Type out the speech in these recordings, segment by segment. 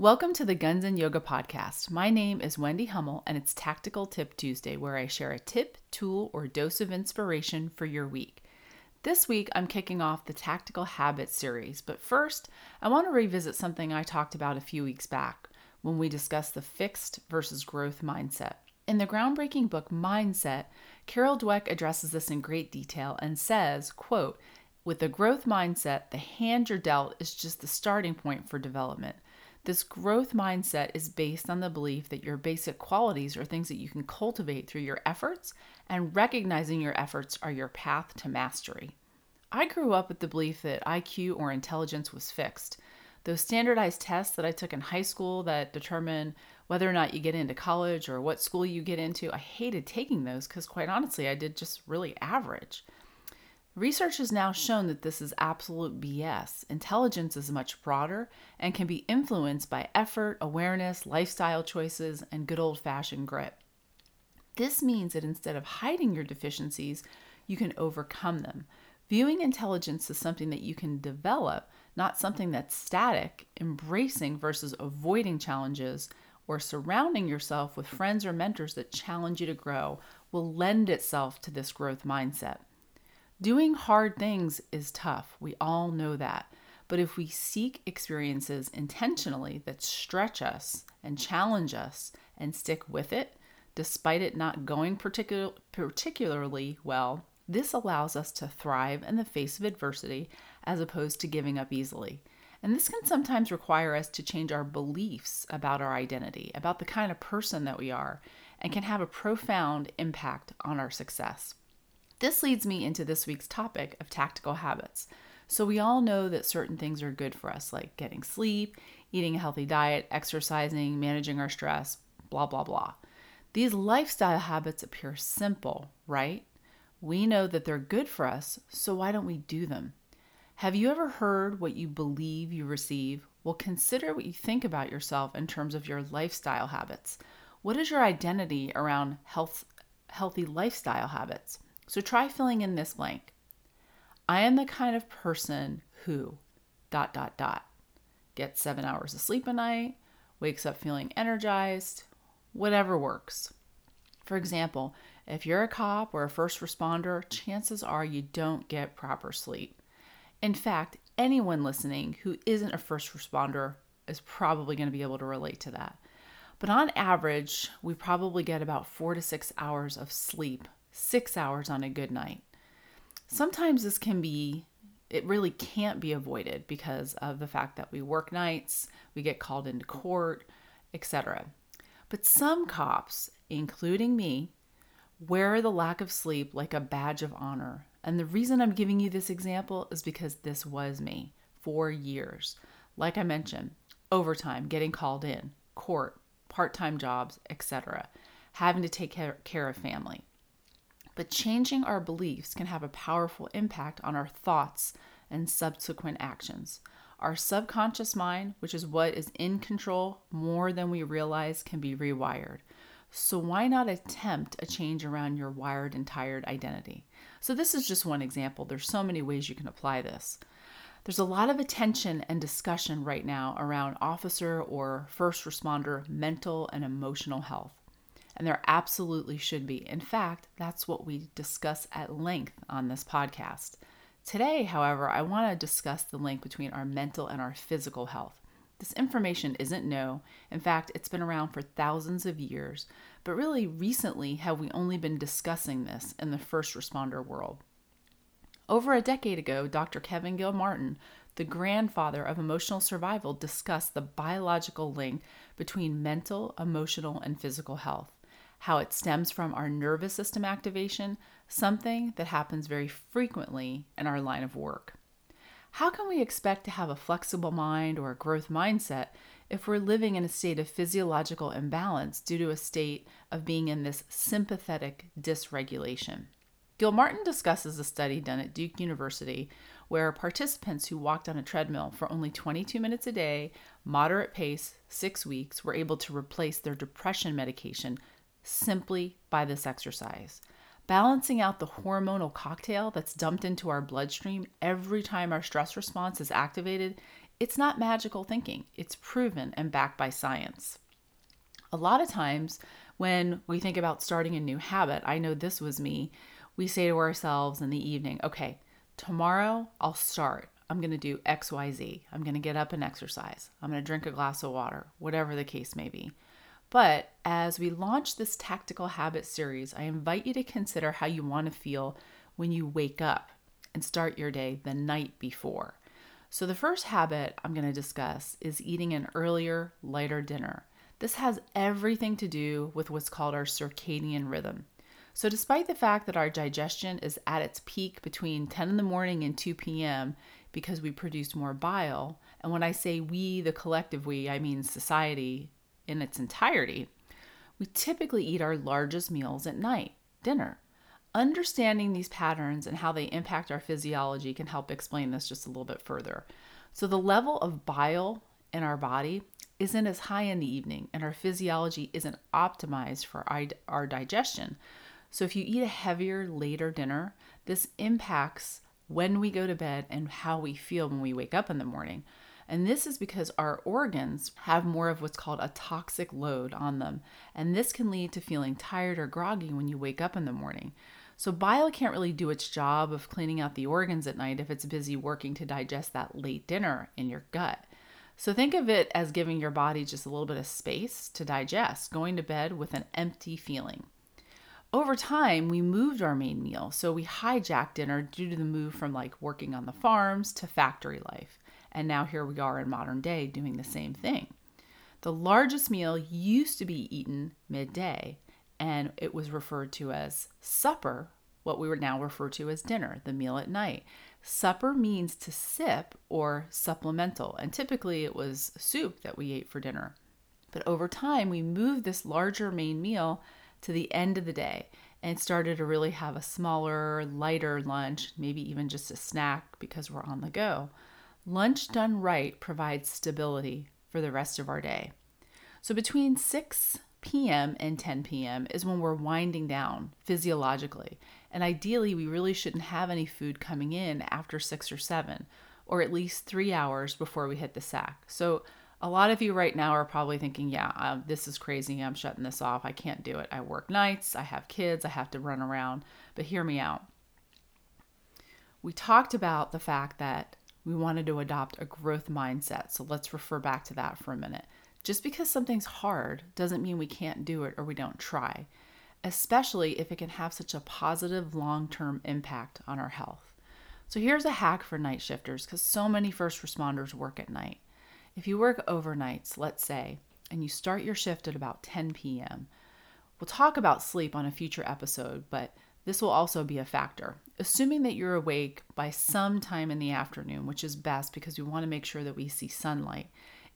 Welcome to the Guns and Yoga podcast. My name is Wendy Hummel, and it's Tactical Tip Tuesday, where I share a tip, tool, or dose of inspiration for your week. This week, I'm kicking off the Tactical Habits series, but first, I want to revisit something I talked about a few weeks back when we discussed the fixed versus growth mindset. In the groundbreaking book Mindset, Carol Dweck addresses this in great detail and says, quote, with a growth mindset, the hand you're dealt is just the starting point for development. This growth mindset is based on the belief that your basic qualities are things that you can cultivate through your efforts, and recognizing your efforts are your path to mastery. I grew up with the belief that IQ or intelligence was fixed. Those standardized tests that I took in high school that determine whether or not you get into college or what school you get into, I hated taking those because, quite honestly, I did just really average. Research has now shown that this is absolute BS. Intelligence is much broader and can be influenced by effort, awareness, lifestyle choices, and good old fashioned grit. This means that instead of hiding your deficiencies, you can overcome them. Viewing intelligence as something that you can develop, not something that's static, embracing versus avoiding challenges, or surrounding yourself with friends or mentors that challenge you to grow, will lend itself to this growth mindset. Doing hard things is tough. We all know that. But if we seek experiences intentionally that stretch us and challenge us and stick with it, despite it not going particular, particularly well, this allows us to thrive in the face of adversity as opposed to giving up easily. And this can sometimes require us to change our beliefs about our identity, about the kind of person that we are, and can have a profound impact on our success. This leads me into this week's topic of tactical habits. So, we all know that certain things are good for us, like getting sleep, eating a healthy diet, exercising, managing our stress, blah, blah, blah. These lifestyle habits appear simple, right? We know that they're good for us, so why don't we do them? Have you ever heard what you believe you receive? Well, consider what you think about yourself in terms of your lifestyle habits. What is your identity around health, healthy lifestyle habits? So try filling in this blank. I am the kind of person who dot dot dot gets 7 hours of sleep a night, wakes up feeling energized, whatever works. For example, if you're a cop or a first responder, chances are you don't get proper sleep. In fact, anyone listening who isn't a first responder is probably going to be able to relate to that. But on average, we probably get about four to six hours of sleep six hours on a good night. Sometimes this can be, it really can't be avoided because of the fact that we work nights, we get called into court, etc. But some cops, including me, wear the lack of sleep like a badge of honor. And the reason I'm giving you this example is because this was me for years. Like I mentioned, overtime, getting called in, court, part time jobs, etc., having to take care, care of family. But changing our beliefs can have a powerful impact on our thoughts and subsequent actions. Our subconscious mind, which is what is in control more than we realize, can be rewired. So, why not attempt a change around your wired and tired identity? So, this is just one example. There's so many ways you can apply this. There's a lot of attention and discussion right now around officer or first responder mental and emotional health and there absolutely should be. In fact, that's what we discuss at length on this podcast. Today, however, I want to discuss the link between our mental and our physical health. This information isn't new. In fact, it's been around for thousands of years, but really recently have we only been discussing this in the first responder world. Over a decade ago, Dr. Kevin Gilmartin, the grandfather of emotional survival, discussed the biological link between mental, emotional, and physical health how it stems from our nervous system activation, something that happens very frequently in our line of work. How can we expect to have a flexible mind or a growth mindset if we're living in a state of physiological imbalance due to a state of being in this sympathetic dysregulation? Gilmartin discusses a study done at Duke University where participants who walked on a treadmill for only 22 minutes a day, moderate pace, six weeks, were able to replace their depression medication simply by this exercise. Balancing out the hormonal cocktail that's dumped into our bloodstream every time our stress response is activated It's not magical thinking, it's proven and backed by science. A lot of times when we think about starting a new habit, I know this was me, we say to ourselves in the evening, okay, tomorrow I'll start. I'm going to do XYZ. I'm going to get up and exercise. I'm going to drink a glass of water, whatever the case may be. But as we launch this tactical habit series, I invite you to consider how you want to feel when you wake up and start your day the night before. So, the first habit I'm going to discuss is eating an earlier, lighter dinner. This has everything to do with what's called our circadian rhythm. So, despite the fact that our digestion is at its peak between 10 in the morning and 2 p.m., because we produce more bile, and when I say we, the collective we, I mean society in its entirety, we typically eat our largest meals at night, dinner. Understanding these patterns and how they impact our physiology can help explain this just a little bit further. So, the level of bile in our body isn't as high in the evening, and our physiology isn't optimized for our digestion. So, if you eat a heavier, later dinner, this impacts when we go to bed and how we feel when we wake up in the morning. And this is because our organs have more of what's called a toxic load on them. And this can lead to feeling tired or groggy when you wake up in the morning. So, bile can't really do its job of cleaning out the organs at night if it's busy working to digest that late dinner in your gut. So, think of it as giving your body just a little bit of space to digest, going to bed with an empty feeling. Over time, we moved our main meal, so we hijacked dinner due to the move from like working on the farms to factory life. And now here we are in modern day doing the same thing. The largest meal used to be eaten midday, and it was referred to as supper, what we would now refer to as dinner, the meal at night. Supper means to sip or supplemental, and typically it was soup that we ate for dinner. But over time, we moved this larger main meal to the end of the day and started to really have a smaller, lighter lunch, maybe even just a snack because we're on the go. Lunch done right provides stability for the rest of our day. So between 6 p.m. and 10 p.m. is when we're winding down physiologically. And ideally, we really shouldn't have any food coming in after 6 or 7, or at least three hours before we hit the sack. So, a lot of you right now are probably thinking, yeah, um, this is crazy. I'm shutting this off. I can't do it. I work nights, I have kids, I have to run around. But hear me out. We talked about the fact that we wanted to adopt a growth mindset. So, let's refer back to that for a minute. Just because something's hard doesn't mean we can't do it or we don't try, especially if it can have such a positive long term impact on our health. So, here's a hack for night shifters because so many first responders work at night. If you work overnights, let's say, and you start your shift at about 10 p.m., we'll talk about sleep on a future episode, but this will also be a factor. Assuming that you're awake by some time in the afternoon, which is best because we want to make sure that we see sunlight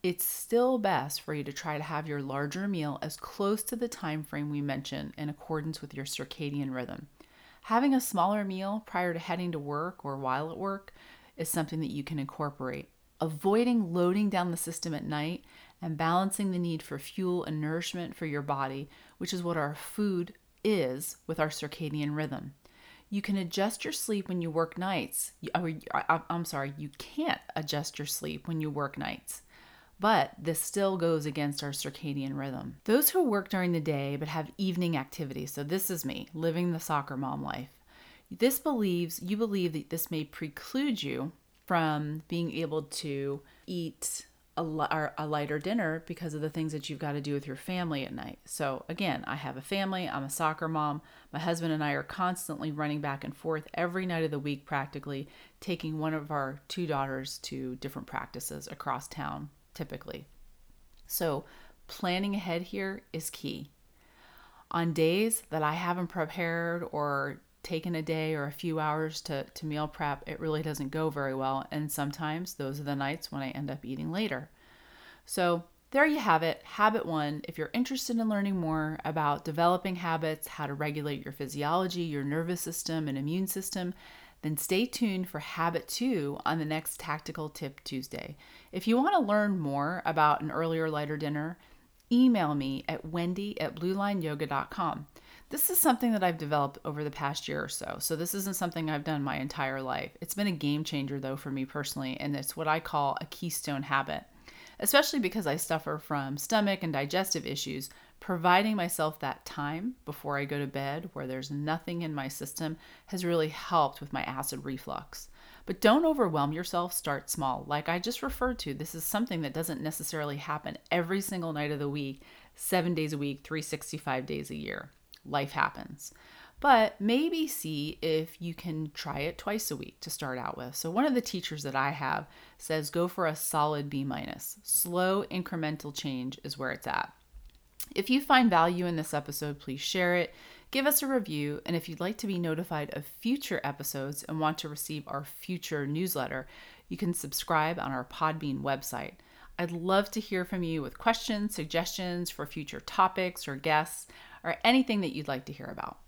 it's still best for you to try to have your larger meal as close to the time frame we mentioned in accordance with your circadian rhythm. Having a smaller meal prior to heading to work or while at work is something that you can incorporate. Avoiding loading down the system at night and balancing the need for fuel and nourishment for your body, which is what our food is with our circadian rhythm. You can adjust your sleep when you work nights. I'm sorry, you can't adjust your sleep when you work nights but this still goes against our circadian rhythm. Those who work during the day but have evening activities, so this is me living the soccer mom life. This believes you believe that this may preclude you from being able to eat a, a lighter dinner because of the things that you've got to do with your family at night. So, again, I have a family, I'm a soccer mom. My husband and I are constantly running back and forth every night of the week, practically taking one of our two daughters to different practices across town typically. So, planning ahead here is key. On days that I haven't prepared or taken a day or a few hours to, to meal prep, it really doesn't go very well. And sometimes those are the nights when I end up eating later. So, there you have it. Habit one. If you're interested in learning more about developing habits, how to regulate your physiology, your nervous system, and immune system, then stay tuned for Habit 2 on the next Tactical Tip Tuesday. If you want to learn more about an earlier lighter dinner, email me at wendy at bluelineyoga.com. This is something that I've developed over the past year or so. So, this isn't something I've done my entire life. It's been a game changer, though, for me personally, and it's what I call a keystone habit. Especially because I suffer from stomach and digestive issues, providing myself that time before I go to bed where there's nothing in my system has really helped with my acid reflux. But don't overwhelm yourself, start small. Like I just referred to, this is something that doesn't necessarily happen every single night of the week, seven days a week, 365 days a year life happens. But maybe see if you can try it twice a week to start out with. So, one of the teachers that I have says go for a solid B minus. Slow incremental change is where it's at. If you find value in this episode, please share it, give us a review, and if you'd like to be notified of future episodes and want to receive our future newsletter, you can subscribe on our Podbean website. I'd love to hear from you with questions, suggestions for future topics or guests or anything that you'd like to hear about.